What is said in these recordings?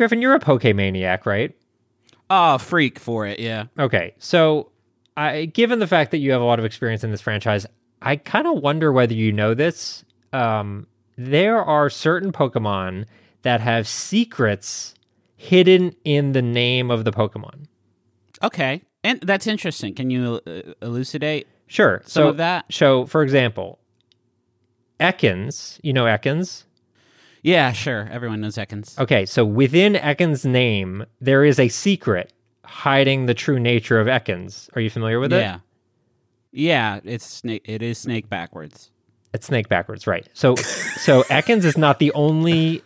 Griffin, you're a Pokemaniac, right? Oh, freak for it, yeah. Okay, so I, given the fact that you have a lot of experience in this franchise, I kind of wonder whether you know this. Um, there are certain Pokemon that have secrets hidden in the name of the Pokemon. Okay, and that's interesting. Can you uh, elucidate? Sure. Some so, of that? So, for example, Ekans, you know Ekans? Yeah, sure. Everyone knows Ekans. Okay, so within Ekans' name, there is a secret hiding the true nature of Ekans. Are you familiar with it? Yeah. Yeah, it's snake. It is snake backwards. It's snake backwards, right? So, so Ekans is not the only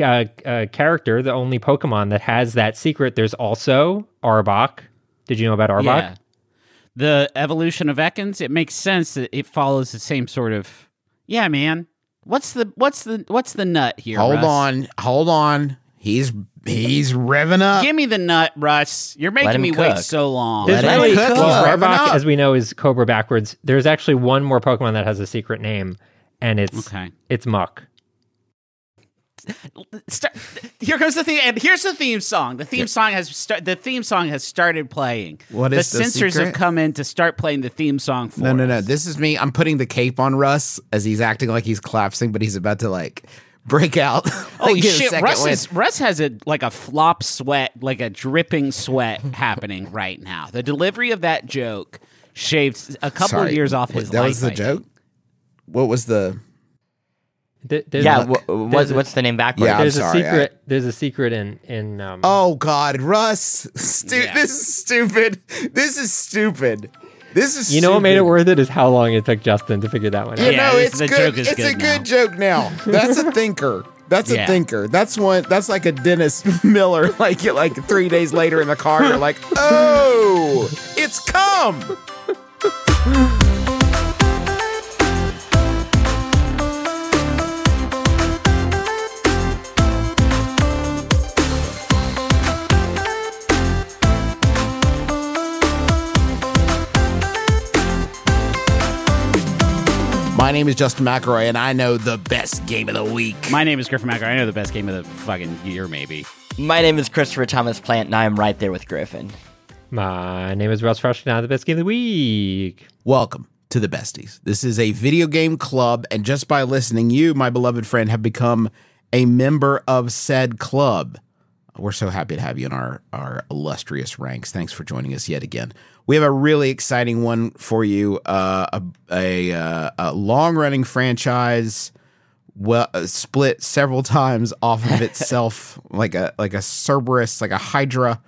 uh, uh, character, the only Pokemon that has that secret. There's also Arbok. Did you know about Arbok? Yeah. The evolution of Ekans. It makes sense that it follows the same sort of. Yeah, man. What's the what's the what's the nut here? Hold Russ? on, hold on. He's he's revving up. Give me the nut, Russ. You're making him me wait so long. There's Let it really, cook. well, Arbok, as we know, is Cobra backwards. There's actually one more Pokemon that has a secret name, and it's Okay. it's Muk. Start, here goes the theme, and here's the theme song. The theme song has start, the theme song has started playing. What the is the censors have come in to start playing the theme song for No, no, no. us. This is me. I'm putting the cape on Russ as he's acting like he's collapsing, but he's about to like break out. Oh, get shit! Russ, is, Russ has a like a flop sweat, like a dripping sweat happening right now. The delivery of that joke shaved a couple Sorry. years off his That life. was the I think. joke. What was the? Th- There's Yeah, a, wh- what's, a- what's the name backwards? Yeah, I'm there's a sorry, secret. There's a secret in in. Um, Oh God, Russ! Stu- Yeah. This is stupid. This is stupid. This is. you know what made it worth it is how long it took Justin to figure that one out. You Yeah, know, it's the good. joke is it's a good good joke now. That's a thinker. That's a Yeah. thinker. That's one. That's like a Dennis Miller. Like like three days later in the car, you're like, oh, it's come. My name is Justin McElroy, and I know the best game of the week. My name is Griffin Macker. I know the best game of the fucking year, maybe. My name is Christopher Thomas Plant, and I'm right there with Griffin. My name is Russ Rush. Now the best game of the week. Welcome to the Besties. This is a video game club, and just by listening, you, my beloved friend, have become a member of said club. We're so happy to have you in our, our illustrious ranks. Thanks for joining us yet again. We have a really exciting one for you uh, a, a, uh, a long running franchise. Well, uh, split several times off of itself, like a like a Cerberus, like a Hydra,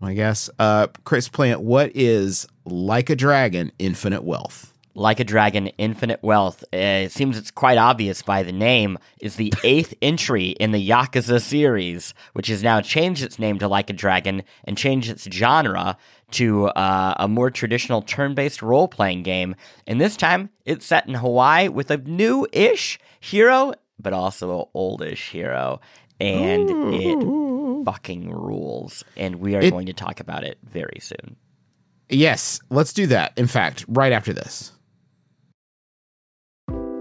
I guess. Uh, Chris Plant, what is like a dragon, infinite wealth? Like a Dragon, Infinite Wealth. Uh, it seems it's quite obvious by the name, is the eighth entry in the Yakuza series, which has now changed its name to Like a Dragon and changed its genre to uh, a more traditional turn based role playing game. And this time, it's set in Hawaii with a new ish hero, but also an oldish hero. And it fucking rules. And we are It- going to talk about it very soon. Yes, let's do that. In fact, right after this.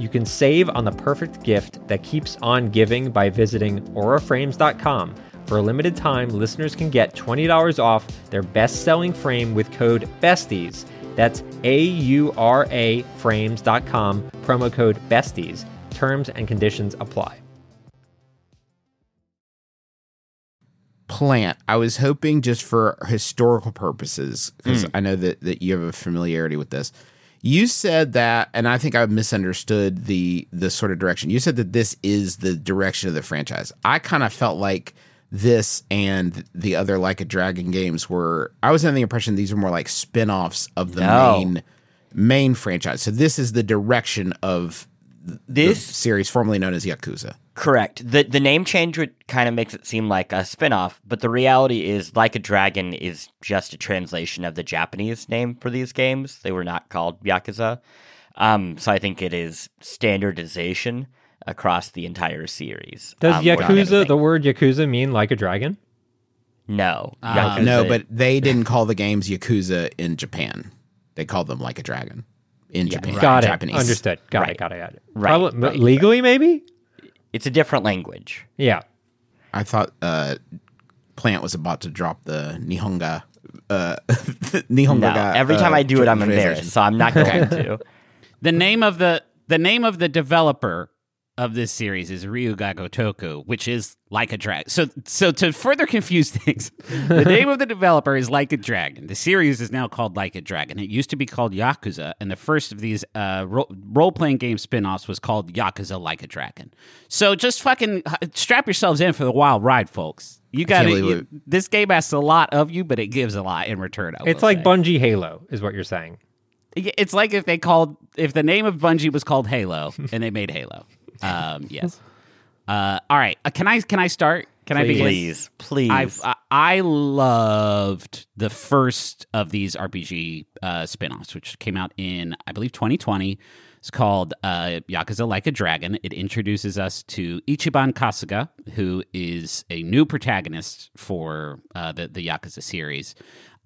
you can save on the perfect gift that keeps on giving by visiting auraframes.com For a limited time, listeners can get $20 off their best selling frame with code BESTIES. That's A U R A frames.com, promo code BESTIES. Terms and conditions apply. Plant. I was hoping just for historical purposes, because hmm. I know that, that you have a familiarity with this. You said that, and I think I misunderstood the the sort of direction. You said that this is the direction of the franchise. I kind of felt like this and the other like a dragon games were. I was under the impression these were more like spin-offs of the No. main main franchise. So this is the direction of This series formerly known as Yakuza. Correct. The the name change would kind of makes it seem like a spin-off, but the reality is Like a Dragon is just a translation of the Japanese name for these games. They were not called Yakuza. Um, so I think it is standardization across the entire series. Does um, Yakuza, the word Yakuza, mean like a dragon? No. Yakuza- No, but they didn't call the games Yakuza in Japan. They called them like a dragon in Japan. Got it. Japanese. Understood. Got Right. it. Got it. Got it. Right, Probably, right, legally, maybe? it's a different language. Yeah. I thought uh, Plant was about to drop the Nihongo. Uh, Nihongo. No. Every time uh, I do it, I'm embarrassed, so I'm not going to. The name of the the name of the developer of this series is Ryu Ga Gotoku, which is like a dragon. So so to further confuse things, the name of the developer is Like a Dragon. The series is now called Like a Dragon. It used to be called Yakuza, and the first of these uh, ro- role playing game spin offs was called Yakuza Like a Dragon. So just fucking uh, strap yourselves in for the wild ride, folks. You got can't believe to. This game asks a lot of you, but it gives a lot in return. I It's like say. Bungie Halo, is what you're saying. It's like if they called if the name of Bungie was called Halo and they made Halo. Um, yes. Uh, all right. Uh, can I can I start? Can I begin? Please, please. I've, I I loved the first of these RPG uh, spin-offs, which came out in I believe 2020. It's called uh, Yakuza Like a Dragon. It introduces us to Ichiban Kasuga, who is a new protagonist for uh, the the Yakuza series.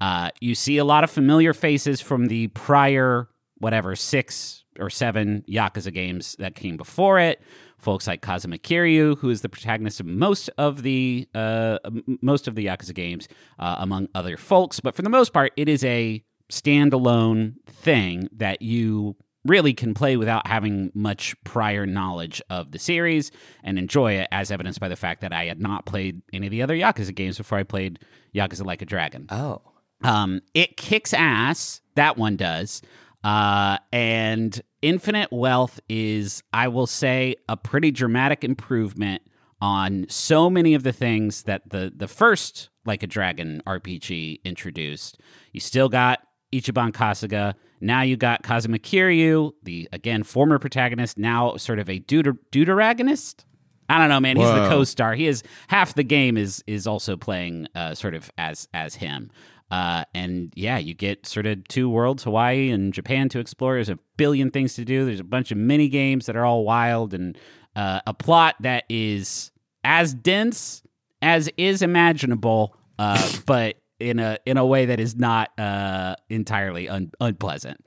Uh, you see a lot of familiar faces from the prior whatever six or seven Yakuza games that came before it. Folks like Kazuma Kiryu, who is the protagonist of most of the uh, most of the Yakuza games, uh, among other folks. But for the most part, it is a standalone thing that you really can play without having much prior knowledge of the series and enjoy it, as evidenced by the fact that I had not played any of the other Yakuza games before I played Yakuza Like a Dragon. oh. Um, it kicks ass. That one does. Uh, and Infinite Wealth is, I will say, a pretty dramatic improvement on so many of the things that the the first Like a Dragon RPG introduced. You still got Ichiban Kasuga. Now you got Kazuma Kiryu, the again former protagonist, now sort of a deuter- deuteragonist. I don't know, man. He's the co-star. He is half the game is is also playing uh, sort of as as him. Uh, and yeah, you get sort of two worlds, Hawaii and Japan, to explore. There's a billion things to do. There's a bunch of mini games that are all wild, and uh, a plot that is as dense as is imaginable, uh, but in a in a way that is not uh, entirely un- unpleasant.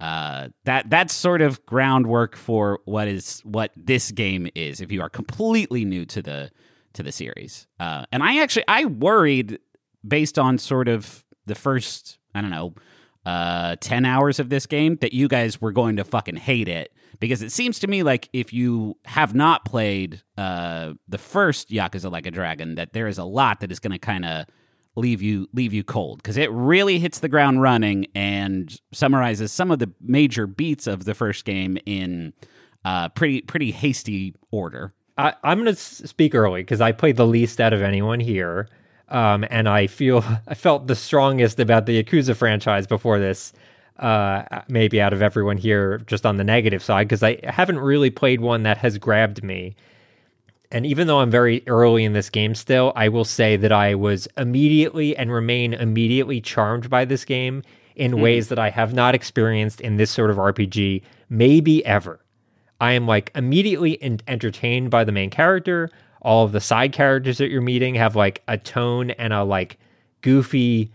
Uh, that that's sort of groundwork for what is what this game is. If you are completely new to the to the series, uh, and I actually I worried based on sort of the first I don't know uh, ten hours of this game that you guys were going to fucking hate it because it seems to me like if you have not played uh, the first Yakuza Like a Dragon, that there is a lot that is going to kind of leave you leave you cold because it really hits the ground running and summarizes some of the major beats of the first game in uh, pretty pretty hasty order. I, I'm going to speak early because I played the least out of anyone here. Um, and I feel I felt the strongest about the Yakuza franchise before this, uh, maybe out of everyone here, just on the negative side, because I haven't really played one that has grabbed me. And even though I'm very early in this game still, I will say that I was immediately and remain immediately charmed by this game in ways that I have not experienced in this sort of RPG, maybe ever. I am like immediately en- entertained by the main character. All of the side characters that you're meeting have like a tone and a like goofy,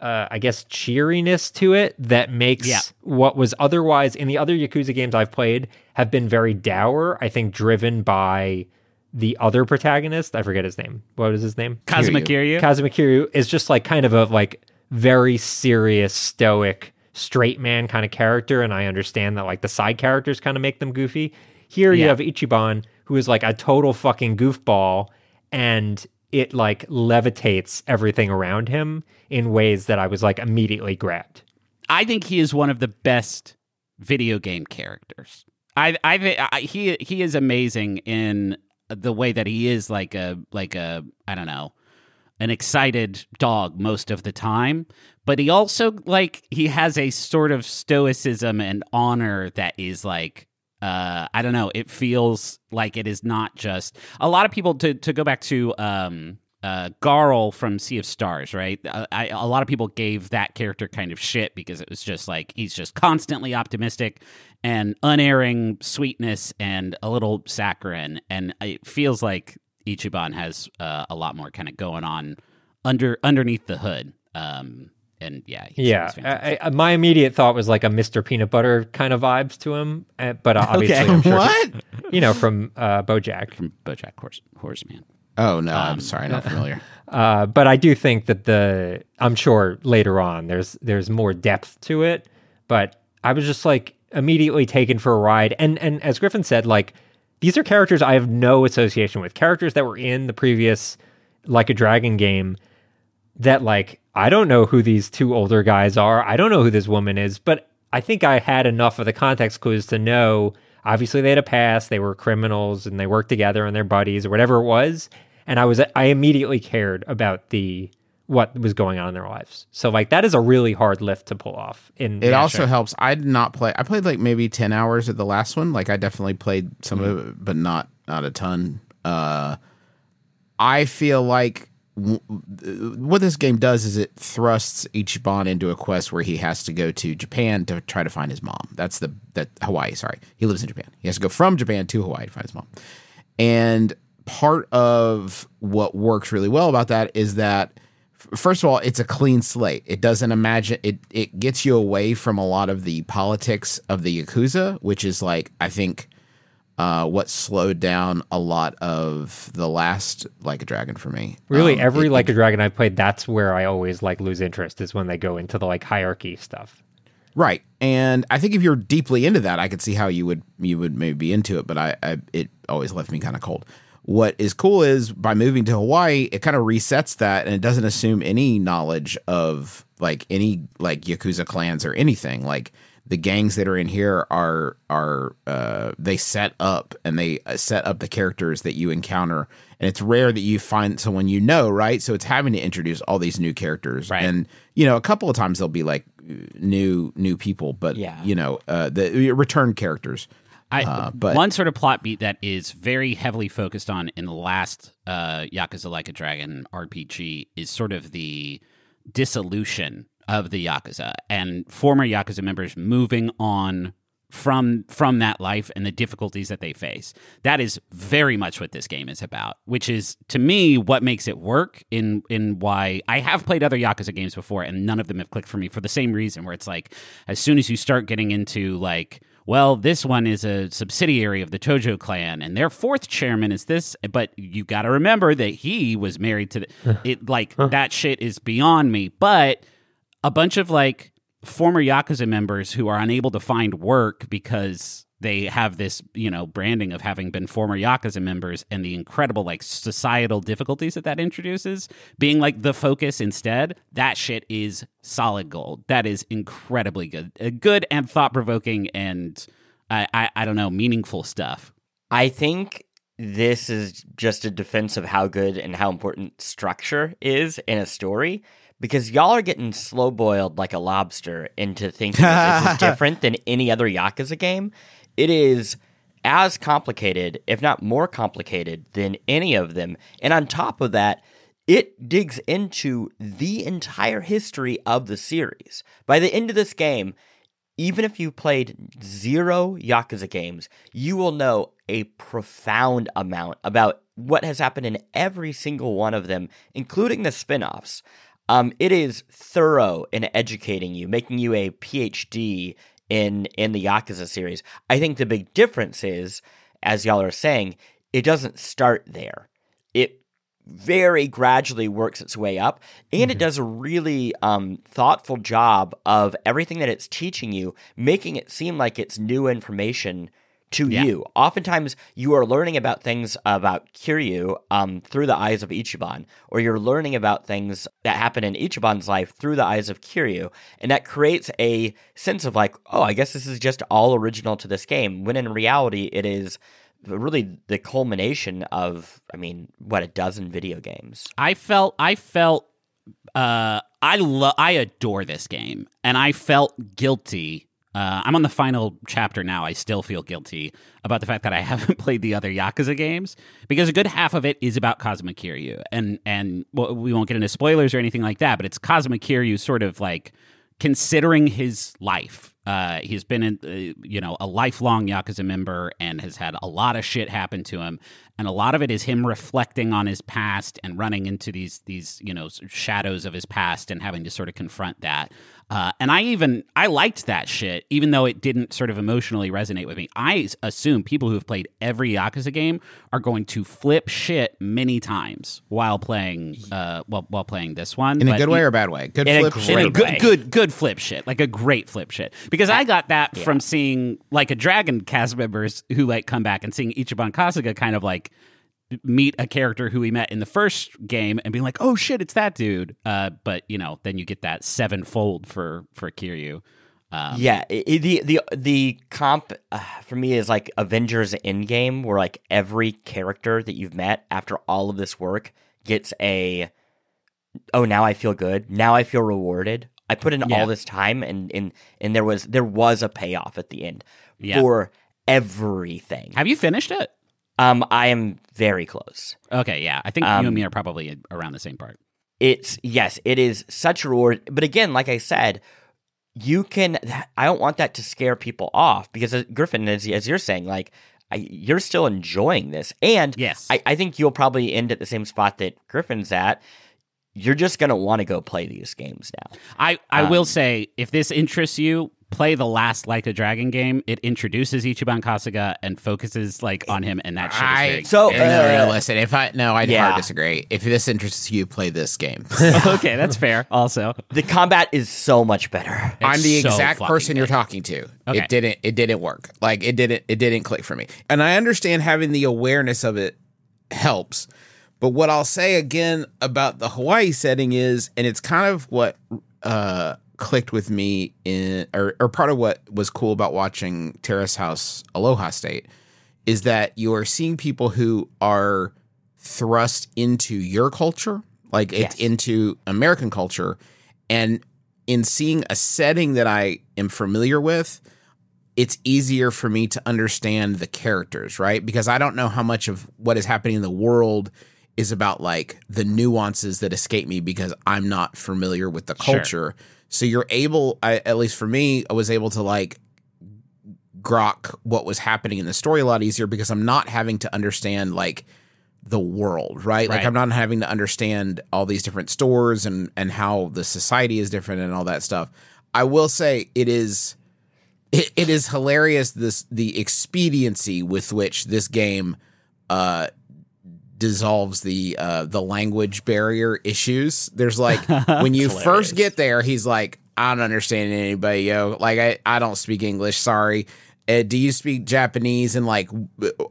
uh, I guess, cheeriness to it that makes Yeah. what was otherwise in the other Yakuza games I've played have been very dour. I think driven by the other protagonist, I forget his name. What was his name? Kazuma Kiryu. Kazuma Kiryu is just like kind of a like very serious, stoic, straight man kind of character, and I understand that like the side characters kind of make them goofy. Here you have Ichiban, who is like a total fucking goofball, and it like levitates everything around him in ways that I was like immediately grabbed. I think he is one of the best video game characters. I, I, I he he is amazing in the way that he is like a like a I don't know an excited dog most of the time, but he also like he has a sort of stoicism and honor that is like uh I don't know, it feels like it is not just a lot of people to to go back to um uh, Garl from Sea of Stars, right? Uh, I, a lot of people gave that character kind of shit because it was just like he's just constantly optimistic and unerring sweetness and a little saccharine, and it feels like Ichiban has uh, a lot more kind of going on under underneath the hood. Um, and yeah, he's, Yeah. I, I, my immediate thought was like a Mr. Peanut Butter kind of vibes to him, uh, but uh, obviously, Okay. I'm sure What? you know from uh, BoJack. from BoJack Horse, Horseman. Oh no, I'm Um, sorry, not familiar. Uh, but I do think that the I'm sure later on there's there's more depth to it. But I was just like immediately taken for a ride, and and as Griffin said, like these are characters I have no association with, characters that were in the previous Like a Dragon game. That like I don't know who these two older guys are. I don't know who this woman is, but I think I had enough of the context clues to know. Obviously, they had a past. They were criminals, and they worked together and they're buddies or whatever it was and I was I immediately cared about the what was going on in their lives. So like that is a really hard lift to pull off. In It also helps. I did not play. I played like maybe ten hours at the last one. Like I definitely played some of it, but not not a ton. Uh, I feel like Uh, what this game does is it thrusts Ichiban into a quest where he has to go to Japan to try to find his mom. That's the that Hawaii. Sorry, he lives in Japan. He has to go from Japan to Hawaii to find his mom. And part of what works really well about that is that first of all, it's a clean slate. It doesn't imagine it. It gets you away from a lot of the politics of the yakuza, which is like I think uh, what slowed down a lot of the last Like a Dragon for me. really Um, every it- like a dragon I've played, that's where I always like lose interest is when they go into the like hierarchy stuff. Right. And I think if you're deeply into that, I could see how you would you would maybe be into it, but I, I it always left me kind of cold. What is cool is by moving to Hawaii, it kind of resets that and it doesn't assume any knowledge of like any like Yakuza clans or anything. Like the gangs that are in here are are uh they set up and they uh, set up the characters that you encounter and it's rare that you find someone you know, right? So it's having to introduce all these new characters. Right. And you know, a couple of times they'll be like new new people, but Yeah. you know, uh, the return characters. I, Uh, but- one sort of plot beat that is very heavily focused on in the last uh, Yakuza Like a Dragon RPG is sort of the dissolution of the Yakuza and former Yakuza members moving on from from that life and the difficulties that they face. That is very much what this game is about, which is to me what makes it work in in why I have played other Yakuza games before and none of them have clicked for me for the same reason where it's like as soon as you start getting into like well, this one is a subsidiary of the Tojo clan, and their fourth chairman is this. But you got to remember that he was married to the, it. Like that shit is beyond me. But a bunch of like former Yakuza members who are unable to find work because they have this, you know, branding of having been former Yakuza members and the incredible like societal difficulties that that introduces being like the focus instead. That shit is solid gold. That is incredibly good, Uh, good and thought provoking and I, I I don't know meaningful stuff. I think this is just a defense of how good and how important structure is in a story because y'all are getting slow boiled like a lobster into thinking that this is different than any other Yakuza game. It is as complicated, if not more complicated, than any of them. And on top of that, it digs into the entire history of the series. By the end of this game, even if you played zero Yakuza games, you will know a profound amount about what has happened in every single one of them, including the spin offs. Um, it is thorough in educating you, making you a PhD in in the Yakuza series. I think the big difference is, as y'all are saying, it doesn't start there. It very gradually works its way up, and it does a really um, thoughtful job of everything that it's teaching you, making it seem like it's new information to Yeah. you. Oftentimes, you are learning about things about Kiryu um, through the eyes of Ichiban, or you're learning about things that happen in Ichiban's life through the eyes of Kiryu, and that creates a sense of like, oh, I guess this is just all original to this game. When in reality, it is really the culmination of, I mean, what a dozen video games. I felt I felt uh I love I adore this game and I felt guilty. Uh, I'm on the final chapter now. I still feel guilty about the fact that I haven't played the other Yakuza games because a good half of it is about Kazuma Kiryu, and and well, we won't get into spoilers or anything like that. But it's Kazuma Kiryu sort of like considering his life. Uh, he's been, in, uh, you know, a lifelong Yakuza member and has had a lot of shit happen to him, and a lot of it is him reflecting on his past and running into these these you know shadows of his past and having to sort of confront that. Uh, and I even I liked that shit, even though it didn't sort of emotionally resonate with me. I assume people who have played every Yakuza game are going to flip shit many times while playing uh while, while playing this one In a good way or a bad way? Good flip a shit. good, good, good flip shit, like a great flip shit. Because I got that from seeing like a Dragon cast members who like come back and seeing Ichiban Kasuga kind of like meet a character who we met in the first game and being like, oh shit, it's that dude. Uh, but you know, then you get that sevenfold for for Kiryu. Um, yeah, i i- the the the comp uh, for me is like Avengers Endgame, where like every character that you've met after all of this work gets a oh now I feel good, now I feel rewarded. I put in Yeah. all this time, and and and there was there was a payoff at the end Yeah. for everything. Have you finished it? Um, I am very close. Okay, yeah. I think you Um, and me are probably around the same part. it's yes, it is such a reward. But again, like I said, you can. I don't want that to scare people off because uh, Griffin, as, as you're saying, like I, you're still enjoying this, and Yes. I, I think you'll probably end at the same spot that Griffin's at. You're just gonna want to go play these games now. I, I Um, will say, if this interests you, play the last Like a Dragon game. It introduces Ichiban Kasuga and focuses like on him, and that shit is I very So, no, no, no, uh, listen. If I no, I'd yeah. hard disagree. If this interests you, play this game. okay, that's fair. Also, The combat is so much better. I'm the so exact fucking person you're talking to. Okay. It didn't. It didn't work. Like it didn't. It didn't click for me. And I understand having the awareness of it helps. But what I'll say again about the Hawaii setting is, and it's kind of what uh, clicked with me in, or, or part of what was cool about watching Terrace House Aloha State, is that you are seeing people who are thrust into your culture, like it's Yes. into American culture, and in seeing a setting that I am familiar with, it's easier for me to understand the characters, right? Because I don't know how much of what is happening in the world is about like the nuances that escape me because I'm not familiar with the Sure. culture. So you're able, I, at least for me, I was able to like grok what was happening in the story a lot easier because I'm not having to understand like the world, right? Like I'm not having to understand all these different stores and and how the society is different and all that stuff. I will say it is it, it is hilarious this the expediency with which this game uh dissolves the uh the language barrier issues. There's like when you first get there, he's like, I don't understand anybody, yo. Like I, I don't speak English, sorry. Uh, do you speak Japanese? And like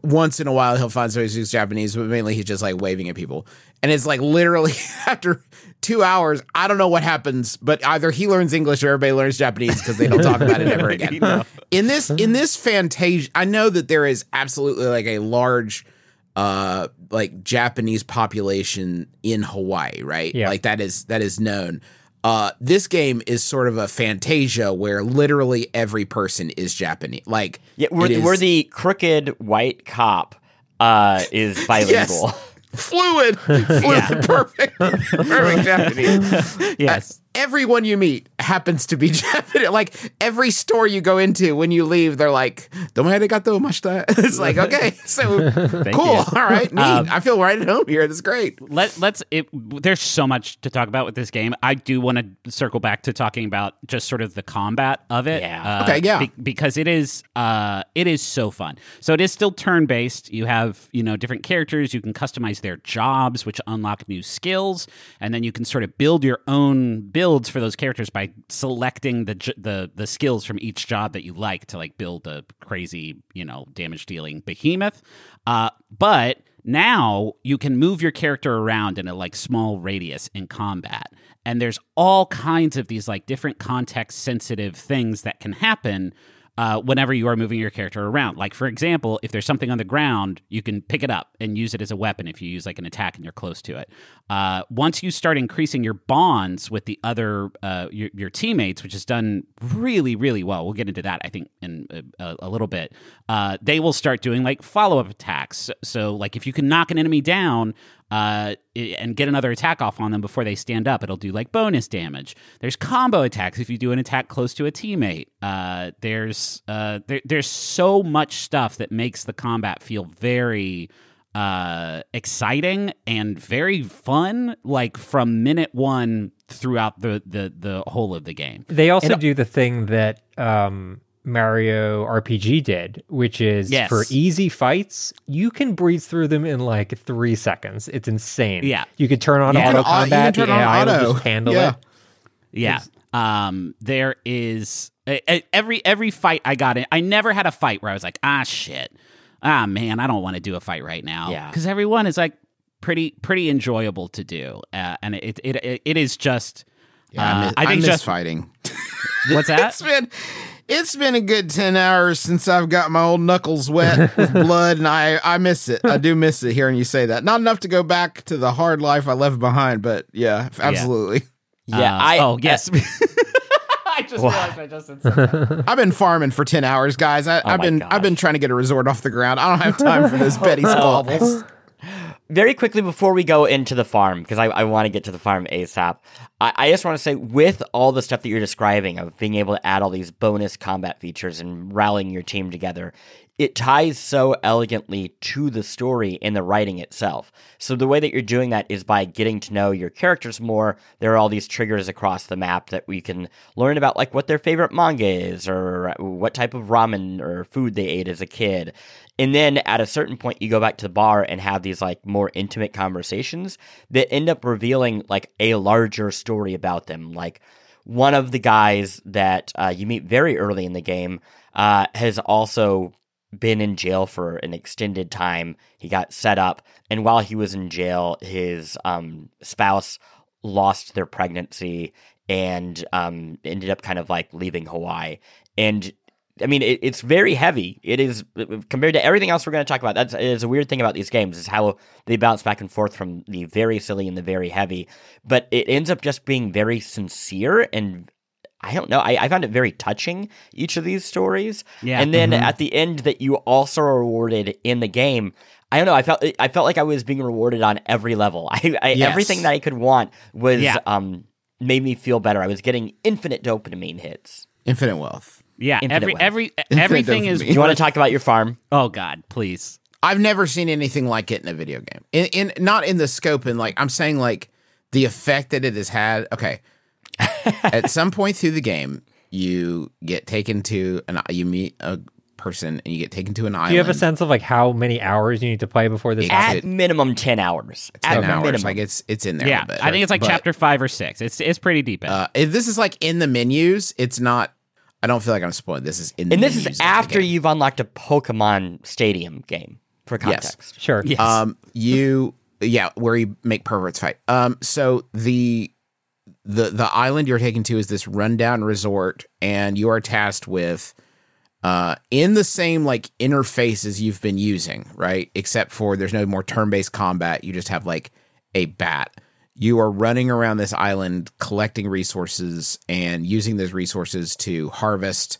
once in a while, he'll find somebody who speaks Japanese, but mainly he's just like waving at people. And it's like literally after two hours, I don't know what happens, but either he learns English or everybody learns Japanese because they don't talk about it ever again. Know. In this, in this Fantasia, I know that there is absolutely like a large, uh, like Japanese population in Hawaii, right? Yeah. Like that is that is known. Uh, this game is sort of a Fantasia where literally every person is Japanese. Like, Yeah, where, it is- where the crooked white cop uh, is bilingual. fluid, fluid, perfect, perfect Japanese. yes. Everyone you meet happens to be Japanese. Like every store you go into, when you leave, they're like, "Domo arigato mashita." It's like, okay, so cool. you. All right, neat. Um, I feel right at home here. That's great. Let, let's. It, there's so much to talk about with this game. I do want to circle back to talking about just sort of the combat of it. Yeah. Uh, Okay, yeah. be- because it is, uh, it is so fun. So it is still turn based. You have you know different characters. You can customize their jobs, which unlock new skills, and then you can sort of build your own builds for those characters by selecting the the the skills from each job that you like to like build a crazy you know damage dealing behemoth. Uh, but now you can move your character around in a like small radius in combat and there's all kinds of these like different context sensitive things that can happen uh, whenever you are moving your character around. Like for example if there's something on the ground you can pick it up and use it as a weapon if you use like an attack and you're close to it. Uh, once you start increasing your bonds with the other uh, your, your teammates which is done really really well we'll get into that i think in a, a, little bit uh, they will start doing like follow-up attacks. So, so like if you can knock an enemy down uh, and get another attack off on them before they stand up. It'll do like bonus damage. There's combo attacks if you do an attack close to a teammate. Uh, there's uh, there, there's so much stuff that makes the combat feel very uh, exciting and very fun. Like from minute one throughout the the the whole of the game. They also do the thing that um, Mario RPG did, which is Yes. for easy fights, you can breeze through them in like three seconds. It's insane. Yeah. You could turn on You auto can you can combat. turn the on AI will auto. just handle Yeah. it. Yeah. Um, there is every every fight I got in. I never had a fight where I was like, ah, shit, ah, man, I don't want to do a fight right now. Yeah. because everyone is like pretty pretty enjoyable to do, uh, and it, it it it is just. Yeah, I uh, miss, I think miss just fighting. what's that? It's been it's been a good ten hours since I've got my old knuckles wet with blood, and I I miss it. I do miss it hearing you say that. Not enough to go back to the hard life I left behind, but yeah, absolutely. Yeah, Uh, I oh yes. I just realized I just said something. I've been farming for ten hours, guys. I, I've my been gosh. I've been trying to get a resort off the ground. I don't have time for those petty squabbles. Very quickly before we go into the farm, because I, I want to get to the farm ASAP, I, I just want to say with all the stuff that you're describing of being able to add all these bonus combat features and rallying your team together, it ties so elegantly to the story in the writing itself. So the way that you're doing that is by getting to know your characters more. There are all these triggers across the map that we can learn about, like what their favorite manga is, or what type of ramen or food they ate as a kid. And then at a certain point, you go back to the bar and have these like more intimate conversations that end up revealing like a larger story about them. Like one of the guys that uh, you meet very early in the game uh, has also been in jail for an extended time. He got set up, and while he was in jail, his um, spouse lost their pregnancy and um, ended up kind of like leaving Hawaii. And I mean, it, it's very heavy. It is compared to everything else we're going to talk about. That's it is a weird thing about these games is how they bounce back and forth from the very silly and the very heavy. But it ends up just being very sincere and I don't know. I, I found it very touching each of these stories. Yeah. And then at the end, that you also are rewarded in the game. I don't know. I felt I felt like I was being rewarded on every level. I, I Yes. everything that I could want was Yeah. um made me feel better. I was getting infinite dopamine hits. Infinite wealth. Yeah, Infinite every wealth. every everything is. dopamine. Do you want to talk about your farm? Oh God, please. I've never seen anything like it in a video game. In, in not in the scope and like I'm saying like the effect that it has had. Okay. At some point through the game, you get taken to an you meet a person and you get taken to an island. Do you have a sense of like how many hours you need to play before this Yeah. happens? At minimum ten hours. ten At hours? minimum. Like it's it's in there. Yeah, a bit. I think it's like But, chapter five or six. It's it's pretty deep. In. Uh, if this is like in the menus. It's not. I don't feel like I'm spoiling. This is in. the and this is after you've unlocked a Pokemon Stadium game for Yes. context. Sure. yes. Um, you yeah, where you make perverts fight. Um, so the the the island you're taken to is this rundown resort, and you are tasked with uh in the same like interfaces you've been using, right? Except for there's no more turn-based combat. You just have like a bat. You are running around this island collecting resources and using those resources to harvest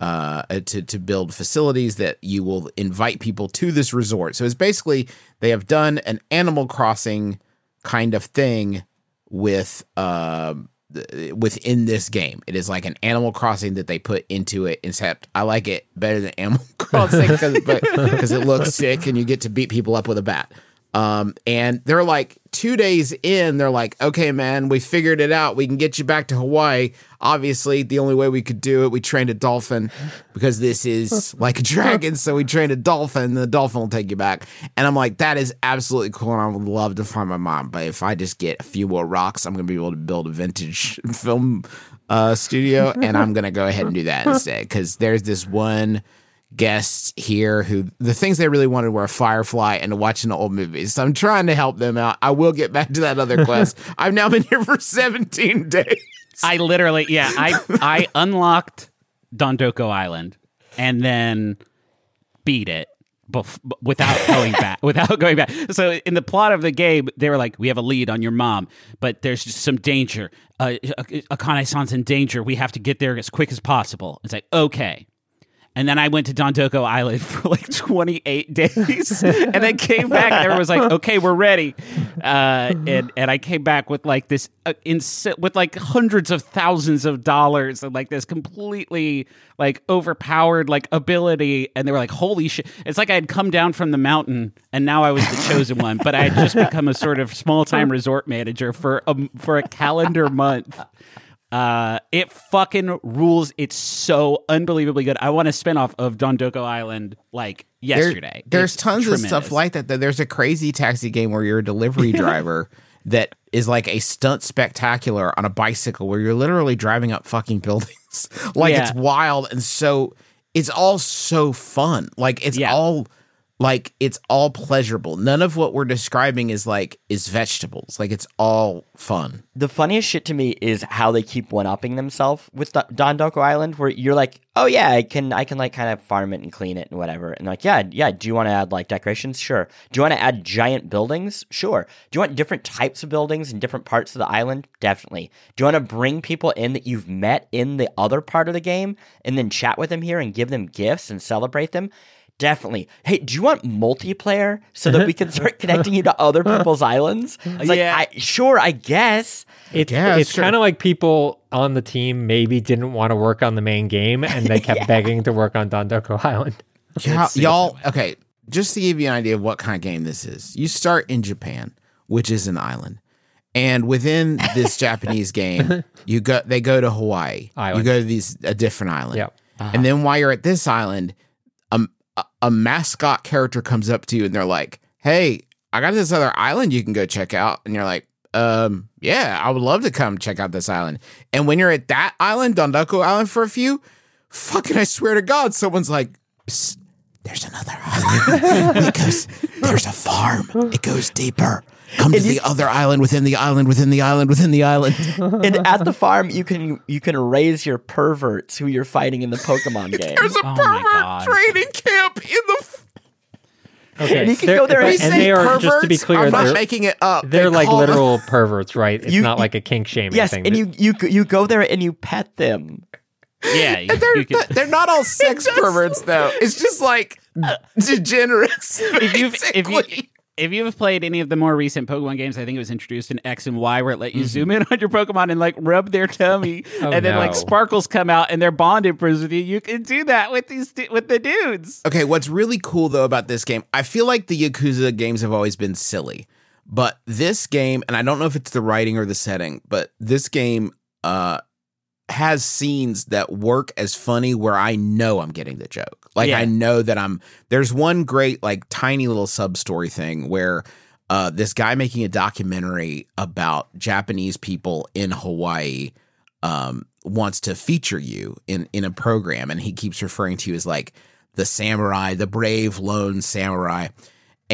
uh, to to build facilities that you will invite people to this resort. So it's basically they have done an Animal Crossing kind of thing with uh, uh, within this game. It is like an Animal Crossing that they put into it. Except I like it better than Animal Crossing because it looks sick and you get to beat people up with a bat. Um, and they're like two days in, they're like, okay, man, we figured it out. We can get you back to Hawaii. Obviously, the only way we could do it, we trained a dolphin because this is like a dragon. So we trained a dolphin, and the dolphin will take you back. And I'm like, that is absolutely cool. And I would love to find my mom. But if I just get a few more rocks, I'm going to be able to build a vintage film uh, studio. And I'm going to go ahead and do that instead because there's this one guests here who the things they really wanted were a Firefly and watching the old movies. So I'm trying to help them out. I will get back to that other quest. I've now been here for 17 days. I literally, yeah, I I unlocked Dondoko Island and then beat it bef- without going back. Without going back. So in the plot of the game, they were like, "We have a lead on your mom, but there's just some danger. Uh, Akane-san's in danger. We have to get there as quick as possible." It's like, okay. And then I went to Dondoko Island for like 28 days and then came back and everyone was like, okay, we're ready. Uh, and, and I came back with like this, uh, ins- with like hundreds of thousands of dollars and like this completely like overpowered like ability. And they were like, holy shit. It's like I had come down from the mountain and now I was the chosen one, but I had just become a sort of small time resort manager for a, for a calendar month. Uh, it fucking rules. It's so unbelievably good. I want a spinoff of Dondoko Island like There- yesterday. there's It's tons of stuff like that. There's a crazy taxi game where you're a delivery driver that is like a stunt spectacular on a bicycle where you're literally driving up fucking buildings. like Yeah. it's wild and so it's all so fun. Like it's Yeah. all like it's all pleasurable. None of what we're describing is like is vegetables. Like it's all fun. The funniest shit to me is how they keep one upping themselves with the Dondoko Island, where you're like, oh yeah, I can, I can like kind of farm it and clean it and whatever. And like, yeah, yeah. Do you want to add like decorations? Sure. Do you want to add giant buildings? Sure. Do you want different types of buildings in different parts of the island? Definitely. Do you want to bring people in that you've met in the other part of the game and then chat with them here and give them gifts and celebrate them? Definitely. Hey, do you want multiplayer so that we can start connecting you to other people's islands? It's like, Yeah. I, sure, I guess. It's Yeah, it's sure. kind of like people on the team maybe didn't want to work on the main game and they kept begging to work on Dondoko Island. Yeah, y'all. Okay, just to give you an idea of what kind of game this is, you start in Japan, which is an island, and within this Japanese game, you go. They go to Hawaii. Island. You go to these a different island. Yep. And then while you're at this island, a, mascot character comes up to you and they're like, "Hey, I got this other island you can go check out," and you're like. Um, yeah, I would love to come check out this island. And when you're at that island, Dondoko Island, for a few, fucking, I swear to God, someone's like, there's another island because there's a farm. It goes deeper. Come to the other island within the island within the island within the island. and at the farm, you can you can raise your perverts who you're fighting in the Pokemon game. There's a Oh pervert training camp in the. F- Okay, And you can go there and and they are just to be clear, I'm not making it up. they're They like call them- literal perverts, right? It's You- not like a kink shaming yes, thing. and you you you go there and you pet them. Yeah, you, They're, you can- they're not all sex perverts though. It's just like uh, degenerates. if you've if you basically. If you've played any of the more recent Pokemon games, I think it was introduced in X and Y, where it let you zoom in on your Pokemon and like rub their tummy, Oh, and then like sparkles come out and their bond improves with you. You can do that with these du- with the dudes. Okay, what's really cool though about this game, I feel like the Yakuza games have always been silly. But this game, and I don't know if it's the writing or the setting, but this game uh has scenes that work as funny where I know I'm getting the joke. Like Yeah. I know that I'm there's one great like tiny little sub story thing where uh this guy making a documentary about Japanese people in Hawaii um wants to feature you in in a program and he keeps referring to you as like the samurai, the brave lone samurai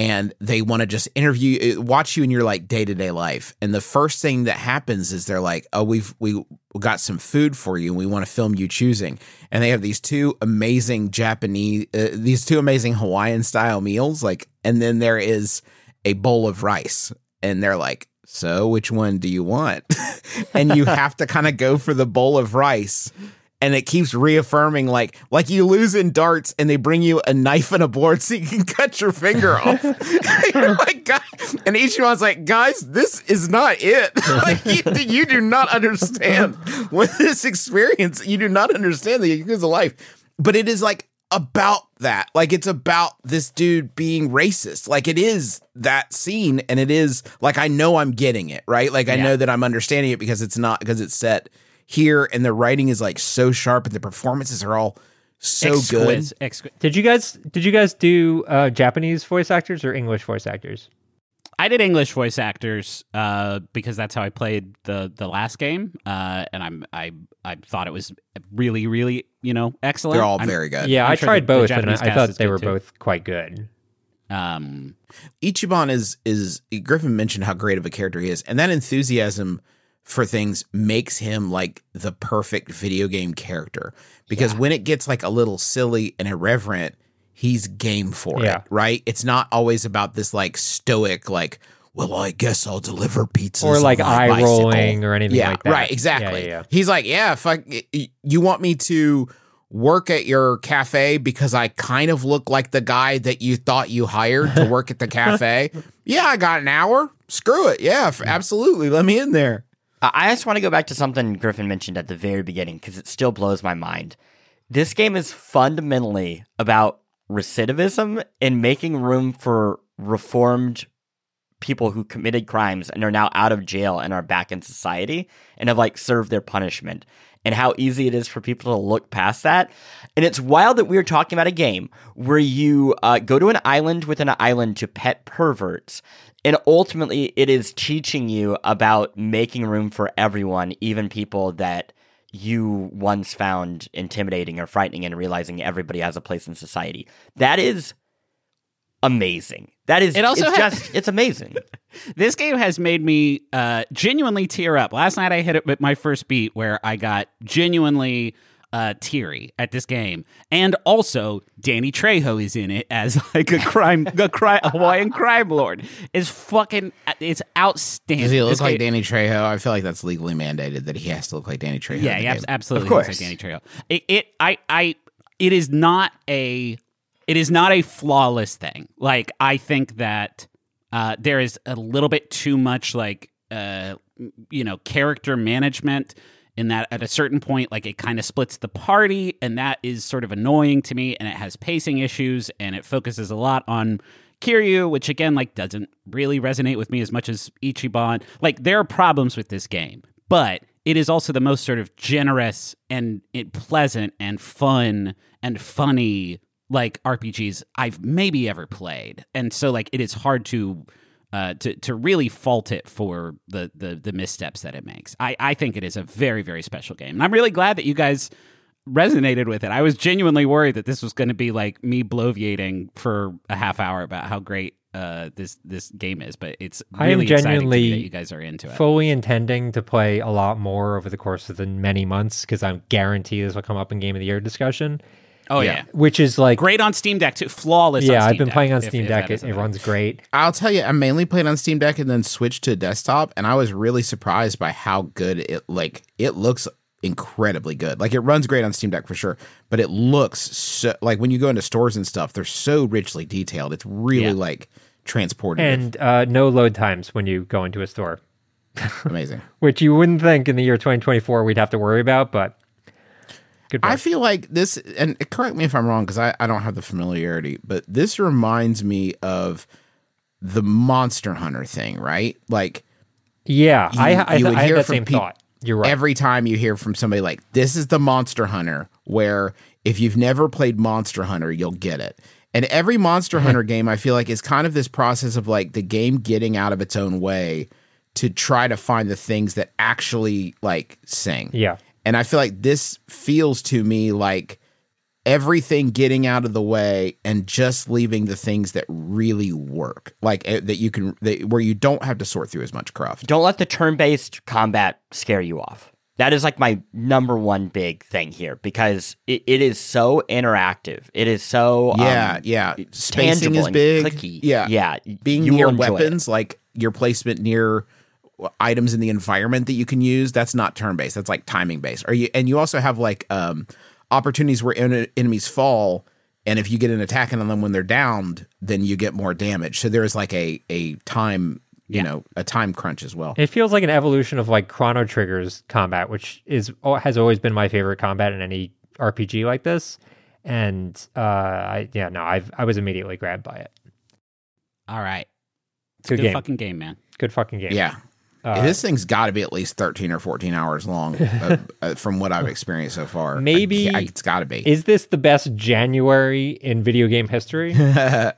and they want to just interview uh, watch you in your like day-to-day life. And the first thing that happens is they're like oh we've we got some food for you and we want to film you choosing. And they have these two amazing japanese uh, these two amazing hawaiian style meals like and then there is a bowl of rice. And they're like so which one do you want? And you have to kind of go for the bowl of rice and it keeps reaffirming like like you lose in darts and they bring you a knife and a board so you can cut your finger off. You're like, God. and Ichiban's like, guys, this is not it. like you, you do not understand what this experience. You do not understand the Yakuza life, but it is like about that. Like it's about this dude being racist. Like it is that scene and it is like I know I'm getting it, right? Like I Yeah. know that I'm understanding it because it's not because it's set here and the writing is like so sharp and the performances are all so good. Exquis- exqui- Did you guys did you guys do uh, Japanese voice actors or English voice actors? I did English voice actors uh, because that's how I played the the last game, uh, and I'm I I thought it was really really you know excellent. They're all I'm- very good. Yeah, I'm I sure tried the- the both, and I, Japanese I cast thought they were too. both quite good. Um, Ichiban is is Griffin mentioned how great of a character he is, and that enthusiasm for things makes him like the perfect video game character. Because when it gets like a little silly and irreverent, he's game for Yeah. it, right? It's not always about this like stoic, like, well, I guess I'll deliver pizzas Or like eye bicycle." rolling or anything yeah, like that. right, exactly. Yeah, yeah, yeah. He's like, yeah, if I, you want me to work at your cafe because I kind of look like the guy that you thought you hired to work at the cafe. yeah, I got an hour. Screw it. Yeah, f- absolutely. Let me in there. I I just want to go back to something Griffin mentioned at the very beginning because it still blows my mind. This game is fundamentally about recidivism and making room for reformed people who committed crimes and are now out of jail and are back in society and have like served their punishment and how easy it is for people to look past that. And it's wild that we're talking about a game where you uh, go to an island within an island to pet perverts. And ultimately, it is teaching you about making room for everyone, even people that you once found intimidating or frightening, and realizing everybody has a place in society. That is amazing. That is It also it's just it's amazing. this game has made me uh, genuinely tear up. Last night I hit it with my first beat where I got genuinely uh, teary at this game, and also Danny Trejo is in it as like a crime, a, cri- a Hawaiian crime lord. Is fucking, it's outstanding. Does he look like Danny Trejo? I feel like that's legally mandated that he has to look like Danny Trejo. Yeah, he absolutely Of looks like Danny Trejo. It, it, I, I, it is not a, it is not a flawless thing. Like I think that uh, there is a little bit too much like, uh, you know, character management. In that, at a certain point, like it kind of splits the party, and that is sort of annoying to me. And it has pacing issues, and it focuses a lot on Kiryu, which again, like, doesn't really resonate with me as much as Ichiban. Like, there are problems with this game, but it is also the most sort of generous and pleasant and fun and funny like RPGs I've maybe ever played. And so, like, it is hard to. Uh, to to really fault it for the, the the missteps that it makes, I I think it is a very very special game, and I'm really glad that you guys resonated with it. I was genuinely worried that this was going to be like me bloviating for a half hour about how great uh, this this game is, but it's I am really exciting to genuinely that you guys are into it. Fully intending to play a lot more over the course of the many months because I guarantee this will come up in Game of the Year discussion. Oh yeah. Which is like great on Steam Deck too, flawless. on yeah, I've been Deck, playing on Steam if Deck. that is It, it runs great. I'll tell you, I mainly played on Steam Deck and then switched to desktop, and I was really surprised by how good it like. It looks incredibly good. Like it runs great on Steam Deck for sure, but it looks so like when you go into stores and stuff, they're so richly detailed. It's really Yeah. like transported. And uh, no load times when you go into a store, amazing. which you wouldn't think in the year 2024 we'd have to worry about, but good. I feel like this, and correct me if I'm wrong because I, I don't have the familiarity, but this reminds me of the Monster Hunter thing, right? Like yeah, I, I, you th- would I hear that from same peop- thought. You're right. every time you hear from somebody like this is the monster hunter where if you've never played monster hunter you'll get it and every monster mm-hmm. hunter game i feel like is kind of this process of like the game getting out of its own way to try to find the things that actually like sing yeah. And i feel like this feels to me like everything getting out of the way and just leaving the things that really work like eh, that you can that, where you don't have to sort through as much cruft Don't let the turn-based combat scare you off. That is like my number one big thing here because it, it is so interactive. It is so Yeah, um, yeah. Spacing is big. clicky. Yeah, yeah. Being you near will enjoy it. weapons, like your placement near items in the environment that you can use. That's not turn based. That's like timing based. Or you and you also have like um, opportunities where en- enemies fall, and if you get an attack on them when they're downed, then you get more damage. So there's like a a time you Yeah. know a time crunch as well. It feels like an evolution of like Chrono Trigger's combat, which is has always been my favorite combat in any RPG like this. And uh, I yeah no, I've I was immediately grabbed by it. All right. It's a Good good game. fucking game, man. Good fucking game. Yeah. Uh, this thing's got to be at least 13 or 14 hours long uh, uh, from what I've experienced so far. I Maybe- ca- it's got to be. Is this the best January in video game history?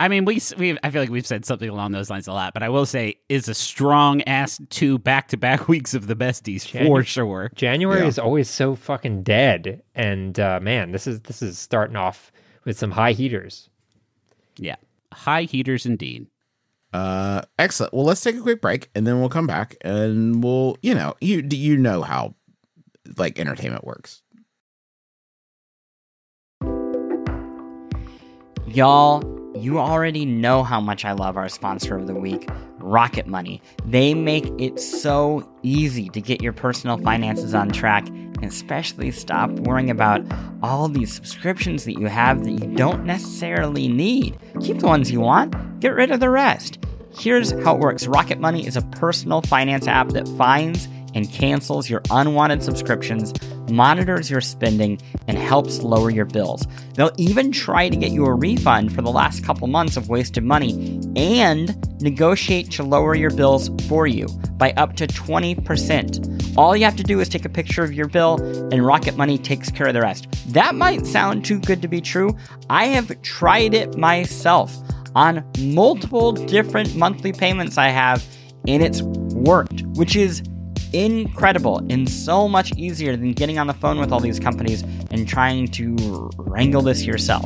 I mean, we we I feel like we've said something along those lines a lot, but I will say is a strong ass two back to back weeks of the besties Janu- for sure. January Yeah. is always so fucking dead, and uh, man, this is this is starting off with some high heaters. Yeah, high heaters indeed. Uh, excellent. Well, let's take a quick break and then we'll come back and we'll, you know, you do you know how like entertainment works. Y'all, you already know how much I love our sponsor of the week, Rocket Money. They make it so easy to get your personal finances on track and especially stop worrying about all these subscriptions that you have that you don't necessarily need. Keep the ones you want, get rid of the rest. Here's how it works Rocket Money is a personal finance app that finds and cancels your unwanted subscriptions, monitors your spending, and helps lower your bills. They'll even try to get you a refund for the last couple months of wasted money and negotiate to lower your bills for you by up to 20%. All you have to do is take a picture of your bill, and Rocket Money takes care of the rest. That might sound too good to be true. I have tried it myself on multiple different monthly payments I have, and it's worked, which is incredible and so much easier than getting on the phone with all these companies and trying to wrangle this yourself.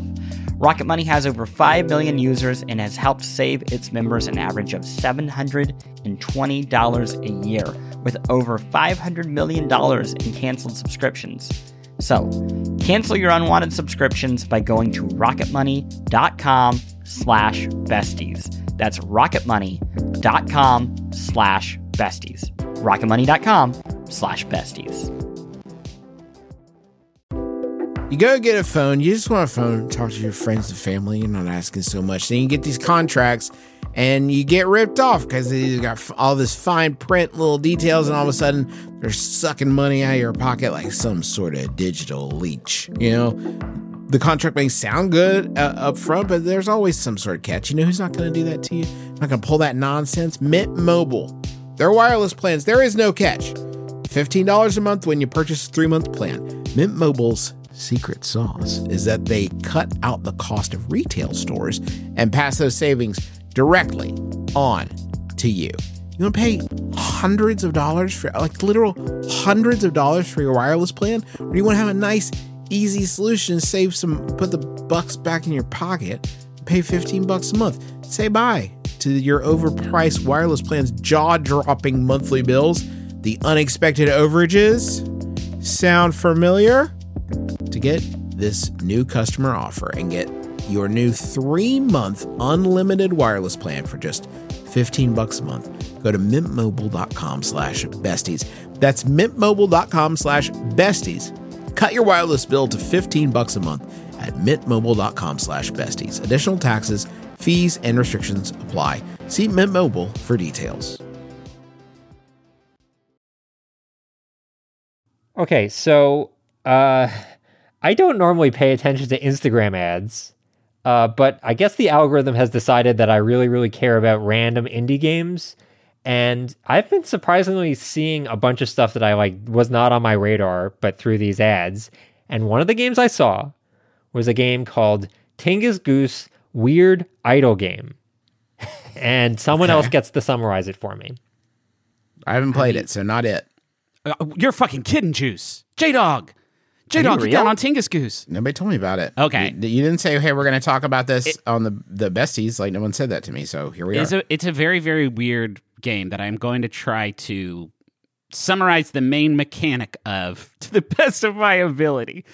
Rocket Money has over 5 million users and has helped save its members an average of $720 a year with over $500 million in canceled subscriptions. So, cancel your unwanted subscriptions by going to rocketmoney.com slash besties. That's rocketmoney.com slash besties. rocketmoney.com slash besties. You go get a phone, you just want a phone, talk to your friends and family, you're not asking so much. Then you get these contracts and you get ripped off because they got all this fine print, little details, and all of a sudden they're sucking money out of your pocket like some sort of digital leech. You know, the contract may sound good uh, up front, but there's always some sort of catch. You know who's not going to do that to you? Not going to pull that nonsense? Mint Mobile. Their wireless plans, there is no catch. $15 a month when you purchase a three month plan. Mint Mobile's secret sauce is that they cut out the cost of retail stores and pass those savings directly on to you. You want to pay hundreds of dollars for, like literal hundreds of dollars for your wireless plan? Or do you want to have a nice, easy solution, save some, put the bucks back in your pocket, pay 15 bucks a month? Say bye to your overpriced wireless plan's jaw dropping monthly bills, the unexpected overages. Sound familiar? To get this new customer offer and get your new three month unlimited wireless plan for just 15 bucks a month, go to mintmobile.com slash besties. That's mintmobile.com slash besties. Cut your wireless bill to 15 bucks a month at mintmobile.com slash besties. Additional taxes, fees, and restrictions apply. See Mint Mobile for details. Okay, so uh, I don't normally pay attention to Instagram ads, uh, but I guess the algorithm has decided that I really, really care about random indie games, and I've been surprisingly seeing a bunch of stuff that I like was not on my radar, but through these ads. And one of the games I saw was a game called Tingus Goose Weird Idle Game, and someone else gets to summarize it for me. I haven't played it, so not it. Uh, you're fucking kidding, Juice. J Dog. J Dog, get real? down on Tingus Goose. Nobody told me about it. Okay. You, you didn't say, hey, we're going to talk about this on the, the besties. Like, no one said that to me. So here we It's are. a it's a very very weird game that I'm going to try to summarize the main mechanic of to the best of my ability.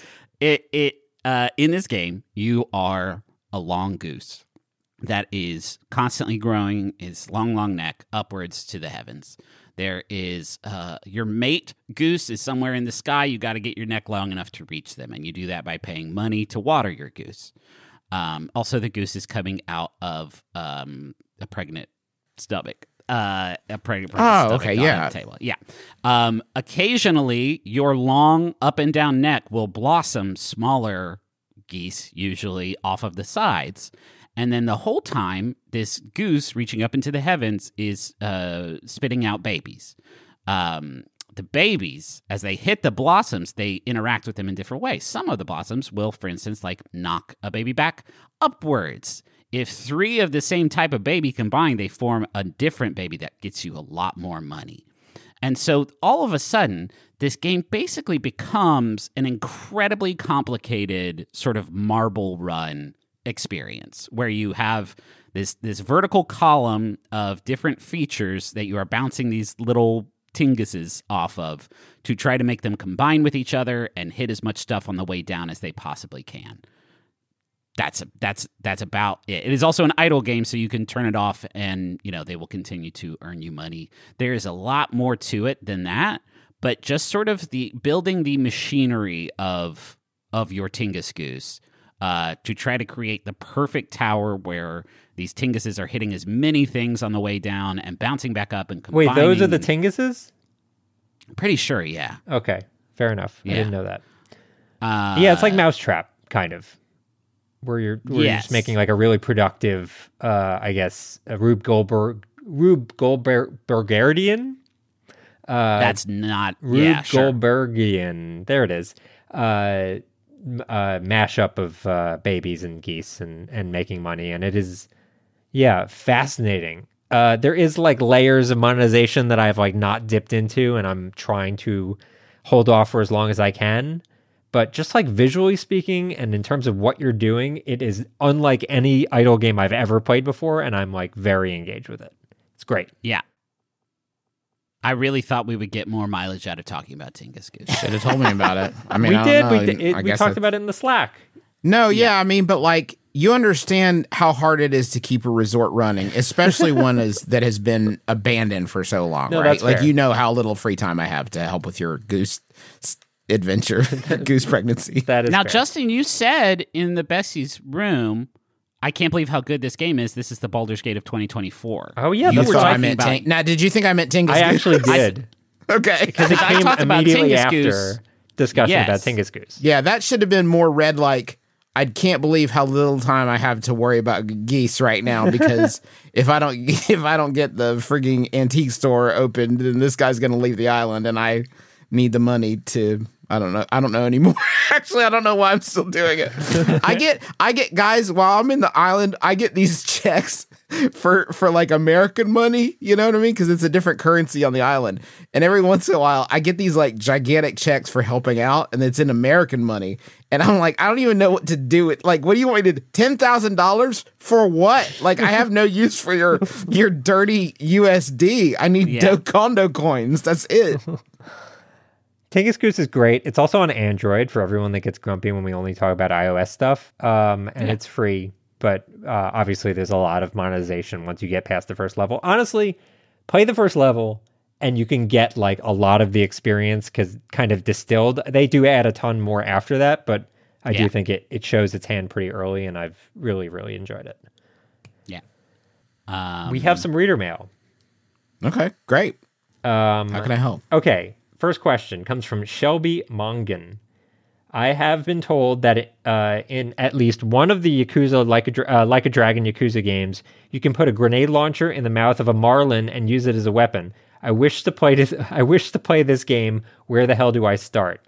It it uh, in this game you are a long goose that is constantly growing its long long neck upwards to the heavens. There is uh, your mate goose is somewhere in the sky. You got to get your neck long enough to reach them, and you do that by paying money to water your goose. Um, also, the goose is coming out of um, a pregnant stomach. Uh, a pregnant person's Oh, okay, on yeah. the table. Yeah. Um, occasionally, your long up and down neck will blossom smaller geese, usually off of the sides. And then the whole time, this goose reaching up into the heavens is uh, spitting out babies. Um, the babies, as they hit the blossoms, they interact with them in different ways. Some of the blossoms will, for instance, like knock a baby back upwards. If three of the same type of baby combine, they form a different baby that gets you a lot more money. And so all of a sudden, this game basically becomes an incredibly complicated sort of marble run experience where you have this this vertical column of different features that you are bouncing these little tinguses off of to try to make them combine with each other and hit as much stuff on the way down as they possibly can. That's that's that's about it. It is also an idle game, so you can turn it off, and you know they will continue to earn you money. There is a lot more to it than that, but just sort of the building the machinery of of your Tingus Goose uh, to try to create the perfect tower where these Tinguses are hitting as many things on the way down and bouncing back up and Wait, those are the Tinguses? Pretty sure, yeah. Okay, fair enough. I didn't know that. Uh, yeah, it's like Mousetrap, kind of, where you're, where you're just making like a really productive, uh, I guess, a Rube Goldberg, Rube Goldbergian. Uh, that's not Rube yeah, sure. Goldbergian. There it is. Uh, uh, mashup of uh, babies and geese and and making money, and it is, yeah, fascinating. Uh, there is like layers of monetization that I've like not dipped into, and I'm trying to hold off for as long as I can. But just like visually speaking, and in terms of what you're doing, it is unlike any idle game I've ever played before, and I'm like very engaged with it. It's great. Yeah. I really thought we would get more mileage out of talking about Tingus Goose. Should have told me about it. I mean, we I did. don't We know. did. It, I we talked that- about it in the Slack. No, yeah, I mean, but like you understand how hard it is to keep a resort running, especially one is that has been abandoned for so long, No, right? that's Like fair. you know how little free time I have to help with your goose s- adventure, goose pregnancy. That is now, fair. Justin, you said in the Bessie's room, I can't believe how good this game is. This is the Baldur's Gate of 2024. Oh yeah, you that's were thought. I talking meant about- Ting- now? Did you think I meant Tingus? I Goose? actually did okay. because it I came talked about immediately Tingus after Goose. discussion Yes. about Tingus Goose. Yeah, that should have been more read like I can't believe how little time I have to worry about geese right now because if I don't if I don't get the frigging antique store open, then this guy's gonna leave the island and I need the money to I don't know I don't know anymore. Actually, I don't know why I'm still doing it. I get I get guys while I'm in the island, I get these checks for for like American money, you know what I mean? Because it's a different currency on the island. And every once in a while, I get these like gigantic checks for helping out, and it's in American money. And I'm like, I don't even know what to do with. Like, what do you want me to? Ten thousand dollars for what? Like, I have no use for your your dirty USD. I need Yeah. Do Condo coins. That's it. Tingus Goose is great. It's also on Android for everyone that gets grumpy when we only talk about iOS stuff. Um, and it's free, but uh, obviously there's a lot of monetization once you get past the first level. Honestly, play the first level and you can get like a lot of the experience because kind of distilled. They do add a ton more after that, but I Yeah. do think it, it shows its hand pretty early and I've really, really enjoyed it. Yeah. Um, we have some reader mail. Okay, great. Um, How can I help? Okay, first question comes from Shelby Mongan. I have been told that it, uh, in at least one of the Yakuza like a uh, like a Dragon Yakuza games, you can put a grenade launcher in the mouth of a Marlin and use it as a weapon. I wish to play this. I wish to play this game. Where the hell do I start?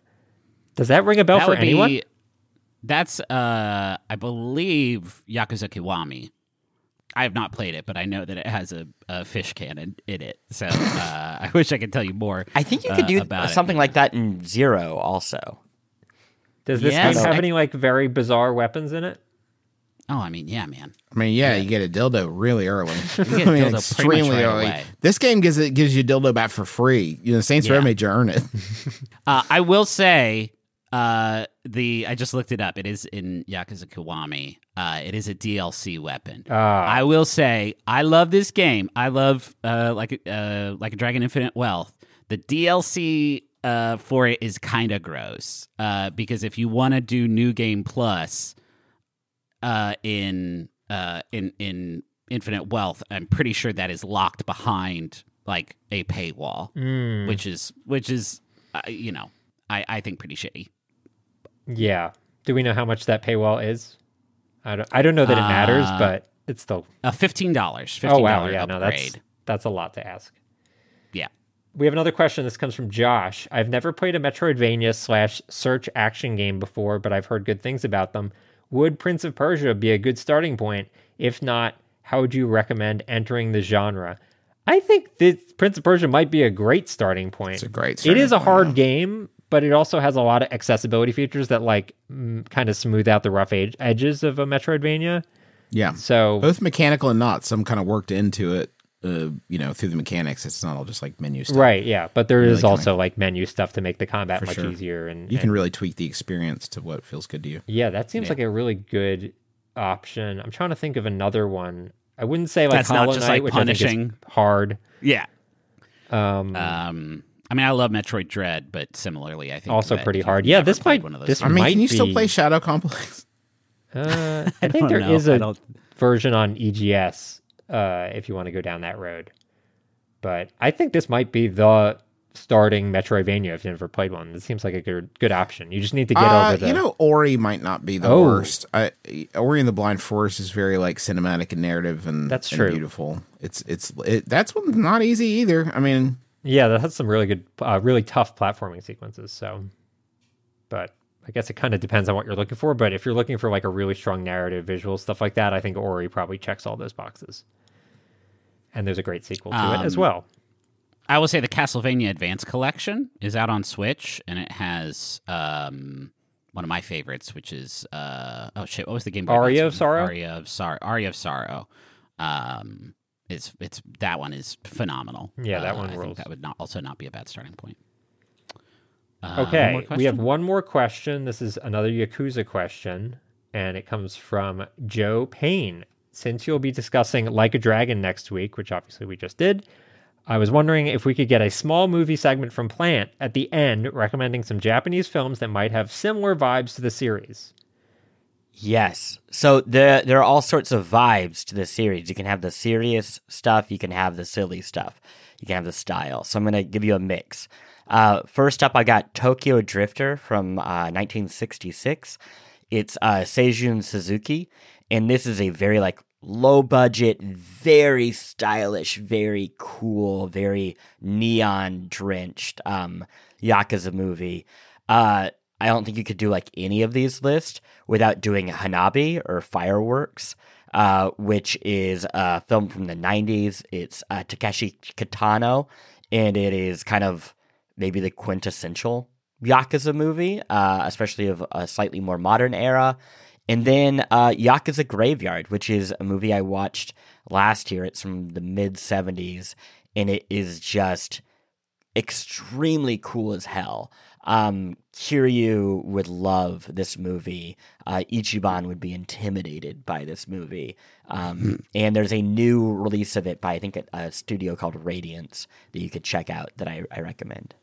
Does that ring a bell that for anyone? be. That's, uh, I believe, Yakuza Kiwami. I have not played it, but I know that it has a, a fish cannon in it. So uh, I wish I could tell you more. I think you could uh, do about it. something like that in Zero also. Does this Yes, game have I- any like very bizarre weapons in it? Oh, I mean, yeah, man. I mean, yeah, you get a dildo really early. get a I mean, dildo pretty much right away. This game gives it gives you a dildo back for free. You know, Saints Row made you earn it. Uh, I will say Uh, the I just looked it up. It is in Yakuza Kiwami. Uh, it is a DLC weapon. Ah. I will say I love this game. I love uh like uh like a Dragon Infinite Wealth. The DLC uh for it is kind of gross. Uh, because if you want to do New Game Plus, uh, in uh in in Infinite Wealth, I'm pretty sure that is locked behind like a paywall, Mm, which is which is uh, you know I I think pretty shitty. Yeah. Do we know how much that paywall is? I don't. I don't know that it matters, Uh, but it's still. Uh, fifteen dollars. Oh wow, yeah, upgrade. no, that's that's a lot to ask. Yeah. We have another question. This comes from Josh. I've never played a Metroidvania slash search action game before, but I've heard good things about them. Would Prince of Persia be a good starting point? If not, how would you recommend entering the genre? I think this Prince of Persia might be a great starting point. It's a great. It is a hard yeah. game, but it also has a lot of accessibility features that like mm, kind of smooth out the rough ed- edges of a Metroidvania. Yeah, So both mechanical and not. Some kind of worked into it. Uh, you know, through the mechanics. It's not all just like menu stuff. right, yeah, but there is Really kinda- also like menu stuff to make the combat For much sure. easier and You and- can really tweak the experience to what feels good to you. Yeah, that seems Yeah. like a really good option. I'm trying to think of another one. I wouldn't say like That's not just, Knight, like, which I think punishing. is hard. Yeah. Um, Um. I mean, I love Metroid Dread, but similarly, I think also that pretty hard. Yeah, this played might. one of those This I mean, might can you still play Shadow Complex? Uh, I think don't there know. is I a don't- version on EGS uh, if you want to go down that road. But I think this might be the starting Metroidvania if you've never played one. This seems like a good good option. You just need to get Uh, over the. You know, Ori might not be the Oh. worst. I, Ori and the Blind Forest is very like cinematic and narrative, and That's and true. beautiful. It's it's it, that's one not easy either. I mean, Yeah, that has some really good, uh, really tough platforming sequences. So, but I guess it kind of depends on what you're looking for. But if you're looking for like a really strong narrative, visual stuff like that, I think Ori probably checks all those boxes. And there's a great sequel to it as Um, well. I will say the Castlevania Advance Collection is out on Switch, and it has um, one of my favorites, which is uh, oh shit, what was the game? Aria of? Sorrow? Aria of Sorrow. Aria of Sorrow. Um, it's it's that one is phenomenal. Yeah, that Uh, one I rules. think that would not also not be a bad starting point. Uh, Okay, we have one more question. This is another Yakuza question, and it comes from Joe Payne. Since you'll be discussing Like a Dragon next week, which obviously we just did, I was wondering if we could get a small movie segment from Plante at the end recommending some Japanese films that might have similar vibes to the series. Yes. So there there are all sorts of vibes to the series. You can have the serious stuff, you can have the silly stuff, you can have the style. So I'm gonna give you a mix. Uh, first up, I got Tokyo Drifter from uh, 1966. It's uh, Seijun Suzuki, and this is a very like low budget, very stylish, very cool, very neon drenched um, yakuza movie. Uh, I don't think you could do like any of these lists without doing Hanabi or Fireworks, uh, which is a film from the 90s. It's uh, Takeshi Kitano, and it is kind of maybe the quintessential Yakuza movie, uh, especially of a slightly more modern era. And then uh, Yakuza Graveyard, which is a movie I watched last year. It's from the mid 70s, and it is just extremely cool as hell. Um, Kiryu would love this movie. Uh, Ichiban would be intimidated by this movie. Um, and there's a new release of it by I think a, a studio called Radiance that you could check out that I, I recommend.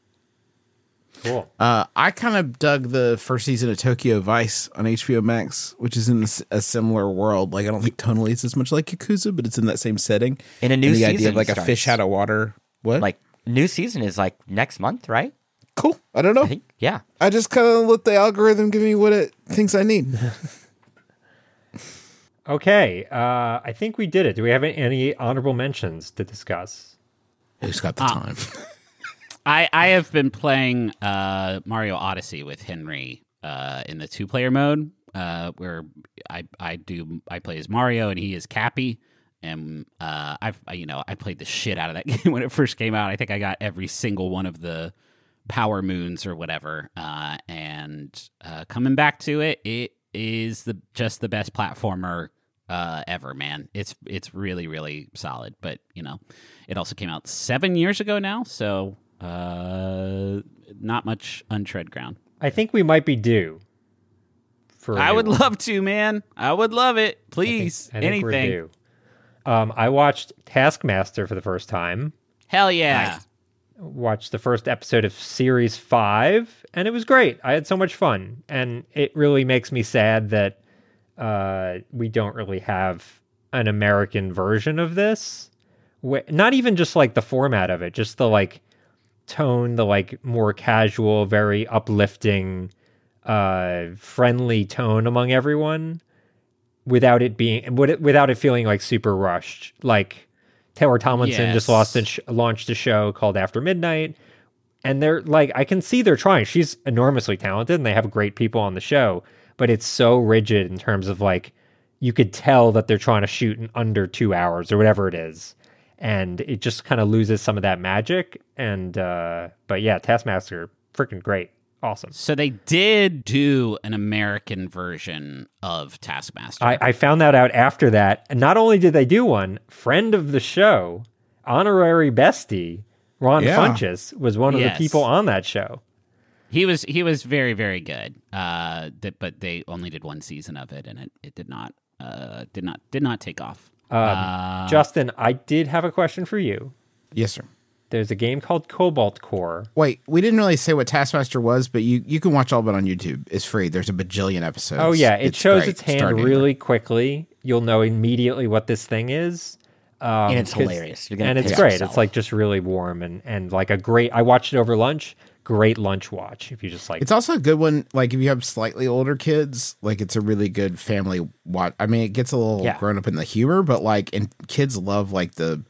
Cool. uh, I kind of dug the first season of Tokyo Vice on HBO Max, which is in a similar world. Like I don't think tonally it's as much like Yakuza, but it's in that same setting. In a new and the idea season of like a fish out of water. What? Like new season is like next month, right? Cool. I don't know. I think yeah. I just kind of let the algorithm give me what it thinks I need. Okay, uh, I think we did it. Do we have any honorable mentions to discuss? Who's got the Ah. time? I I have been playing uh, Mario Odyssey with Henry uh, in the two player mode, uh, where I I do I play as Mario and he is Cappy, and uh, I've I, you know I played the shit out of that game when it first came out. I think I got every single one of the power moons or whatever, uh, and uh, coming back to it, it is the just the best platformer uh, ever, man. It's it's really really solid. But you know, it also came out seven years ago now, so uh, not much untread ground. I think we might be due. For I would one. love to, man. I would love it. Please, I think we're anything. due. Um, I watched Taskmaster for the first time. Hell yeah. Nice. Watched the first episode of series five, and it was great. I had so much fun, and it really makes me sad that uh, we don't really have an American version of this. Not even just like the format of it, just the like tone, the like more casual, very uplifting, uh, friendly tone among everyone, without it being without it feeling like super rushed. Like Taylor Tomlinson just lost and sh- launched a show called After Midnight, and they're like, I can see they're trying. She's enormously talented, and they have great people on the show, but it's so rigid in terms of like you could tell that they're trying to shoot in under two hours or whatever it is. And it just kind of loses some of that magic. And uh but yeah taskmaster freaking great awesome So they did do an American version of Taskmaster. I, I found that out after that and not only did they do one friend of the show honorary bestie ron Yeah. funches was one of Yes. the people on that show he was he was very very good. Uh, th- but they only did one season of it, and it, it did not uh did not did not take off. um, Uh, justin i did have a question for you Yes, sir. There's a game called cobalt core Wait, we didn't really say what Taskmaster was, but you, you can watch all of it on YouTube. It's free. There's a bajillion episodes. Oh yeah, it It's shows great. its hand Start anywhere. really quickly. You'll know immediately what this thing is. Um, And it's 'cause- hilarious. You're and it's great. yourself. It's like just really warm and and like a great. I watched it over lunch. Great lunch watch if you just like. It's also a good one. Like if you have slightly older kids, like it's a really good family watch. I mean, it gets a little Yeah. grown up in the humor, but like, and kids love like the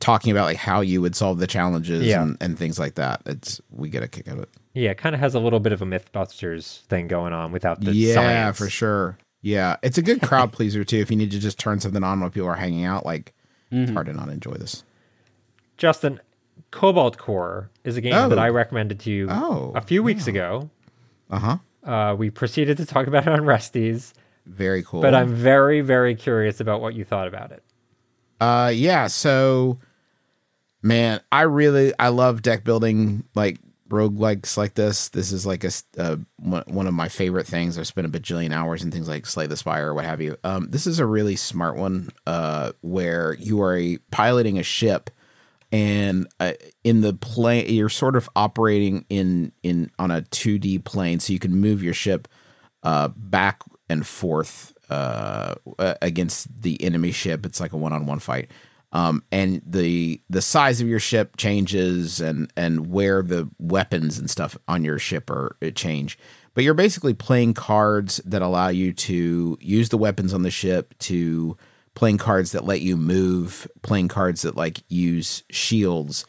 talking about like how you would solve the challenges Yeah. and, and things like that. It's we get a kick out of it. yeah, it kind of has a little bit of a MythBusters thing going on without the yeah, science. for sure. Yeah, it's a good crowd pleaser too. If you need to just turn something on while people are hanging out, like Mm-hmm. it's hard to not enjoy this. Justin, Cobalt Core is a game Oh. that I recommended to you Oh, a few weeks ago. Uh huh. Uh, we proceeded to talk about it on Resties, Very cool. but I'm very, very curious about what you thought about it. Uh, yeah. So, man, I really I love deck building like roguelikes like this. This is like a uh, one of my favorite things. I've spent a bajillion hours in things like Slay the Spire or what have you. Um, this is a really smart one. Uh, where you are a, piloting a ship. And uh, in the plane, you're sort of operating in in on a 2D plane, so you can move your ship uh, back and forth uh, against the enemy ship. It's like a one-on-one fight, um, and the the size of your ship changes, and and where the weapons and stuff on your ship are change. But you're basically playing cards that allow you to use the weapons on the ship to playing cards that let you move, playing cards that like use shields.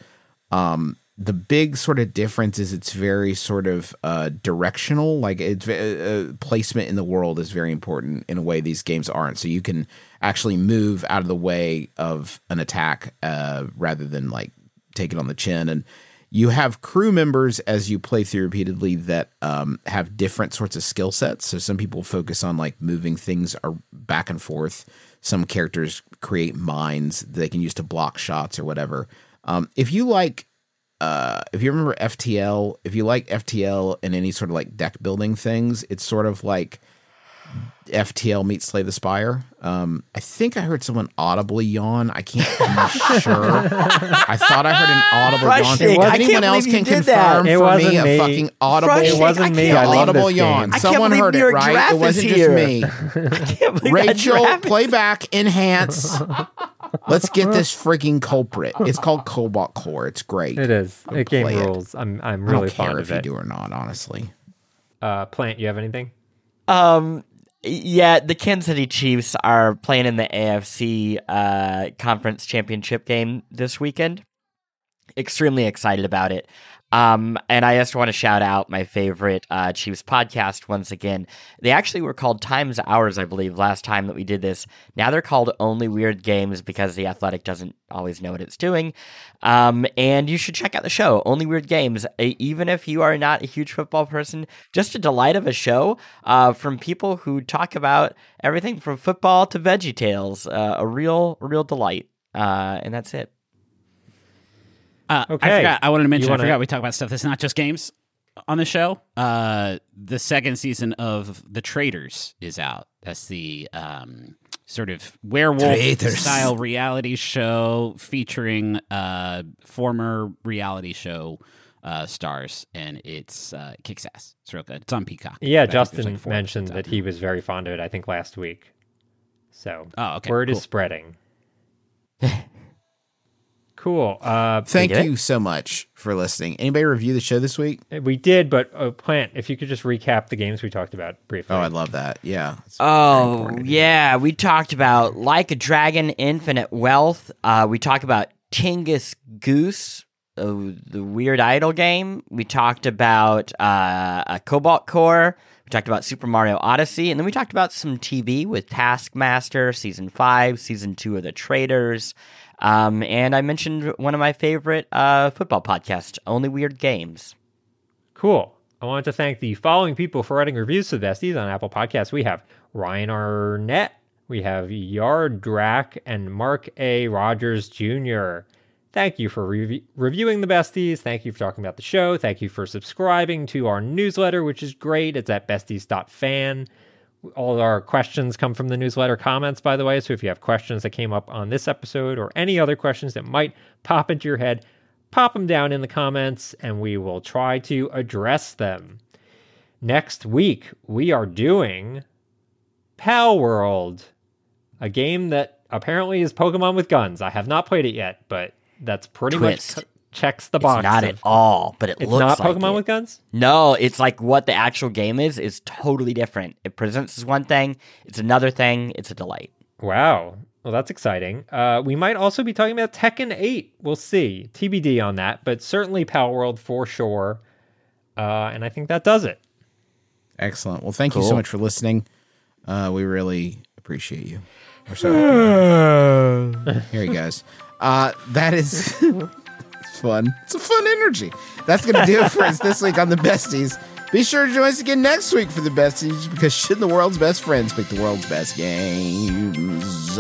Um the big sort of difference is it's very sort of uh directional. Like it's uh, placement in the world is very important in a way these games aren't. So you can actually move out of the way of an attack uh rather than like take it on the chin and you have crew members as you play through repeatedly that um, have different sorts of skill sets. So some people focus on like moving things back and forth. Some characters create mines that they can use to block shots or whatever. Um, if you like, uh, if you remember FTL, if you like FTL and any sort of like deck building things, it's sort of like FTL meets Slay the Spire. Um, I think I heard someone audibly yawn. I can't be sure. I thought I heard an audible yawn. If anyone else can did that. confirm for wasn't me a fucking audible, Frushtick, It wasn't me. I audible yawn. game. I Someone heard it, right? It wasn't here. just me. I can't believe that Rachel, playback, enhance. Let's get this freaking culprit. It's called Cobalt Core. It's great. It is. I'll It game play it. rules. I'm I'm I really don't care fond if of you do or not, honestly. Uh, Plante, you have anything? Um, yeah, the Kansas City Chiefs are playing in the AFC uh, Conference Championship game this weekend. Extremely excited about it. Um, and I just want to shout out my favorite uh, Chiefs podcast once again. They actually were called Times Hours, I believe, last time that we did this. Now they're called Only Weird Games because the Athletic doesn't always know what it's doing. Um, and you should check out the show, Only Weird Games. Even if you are not a huge football person, just a delight of a show uh, from people who talk about everything from football to Veggie Tales. Uh, a real, real delight. Uh, and that's it. Uh, Okay. I forgot. I wanted to mention. Wanna- I forgot we talk about stuff that's not just games. on the show. Uh, the second season of The Traitors is out. That's the um, sort of werewolf Traitors. style reality show featuring uh, former reality show uh, stars, and it's uh, kicks ass. It's real good. It's on Peacock. Yeah, I think there's Justin like mentioned that he was very fond of it, I think, last week. So Oh, okay, word is spreading. cool. Uh, Thank did it? you so much for listening. Anybody review the show this week? we did, but uh, Plante, if you could just recap the games we talked about briefly. Oh, I love that. Yeah. Oh, yeah. We talked about Like a Dragon, Infinite Wealth. Uh, we talked about Tingus Goose, uh, the Weird Idle game. We talked about uh, a Cobalt Core. We talked about Super Mario Odyssey. And then we talked about some TV with Taskmaster, Season 5, Season 2 of The Traitors. Um, and I mentioned one of my favorite uh, football podcasts, Only Weird Games. Cool. I wanted to thank the following people for writing reviews to besties on Apple Podcasts. We have Ryan Arnett, we have Yard and Mark A. Rogers Jr. Thank you for rev- reviewing the besties. Thank you for talking about the show. Thank you for subscribing to our newsletter, which is great. It's at besties.fan. All our questions come from the newsletter comments, by the way. So if you have questions that came up on this episode or any other questions that might pop into your head, pop them down in the comments and we will try to address them. Next week, we are doing Palworld, a game that apparently is Pokemon with guns. I have not played it yet, but that's pretty Twist. much checks the It's box. not of- at all, but it It's looks not like Pokemon it. with guns? No, it's like what the actual game is is totally different. It presents as one thing, it's another thing. It's a delight. Wow. Well, that's exciting. Uh, we might also be talking about Tekken 8. We'll see. TBD on that, but certainly Palworld for sure. Uh, and I think that does it. Excellent. Well, thank you so much for listening. Uh, we really appreciate you. We're so happy. Here he goes. Uh, that is it's fun. It's a fun energy. That's going to do it for us this week on the Besties. Be sure to join us again next week for the Besties because shouldn't the world's best friends pick the world's best games.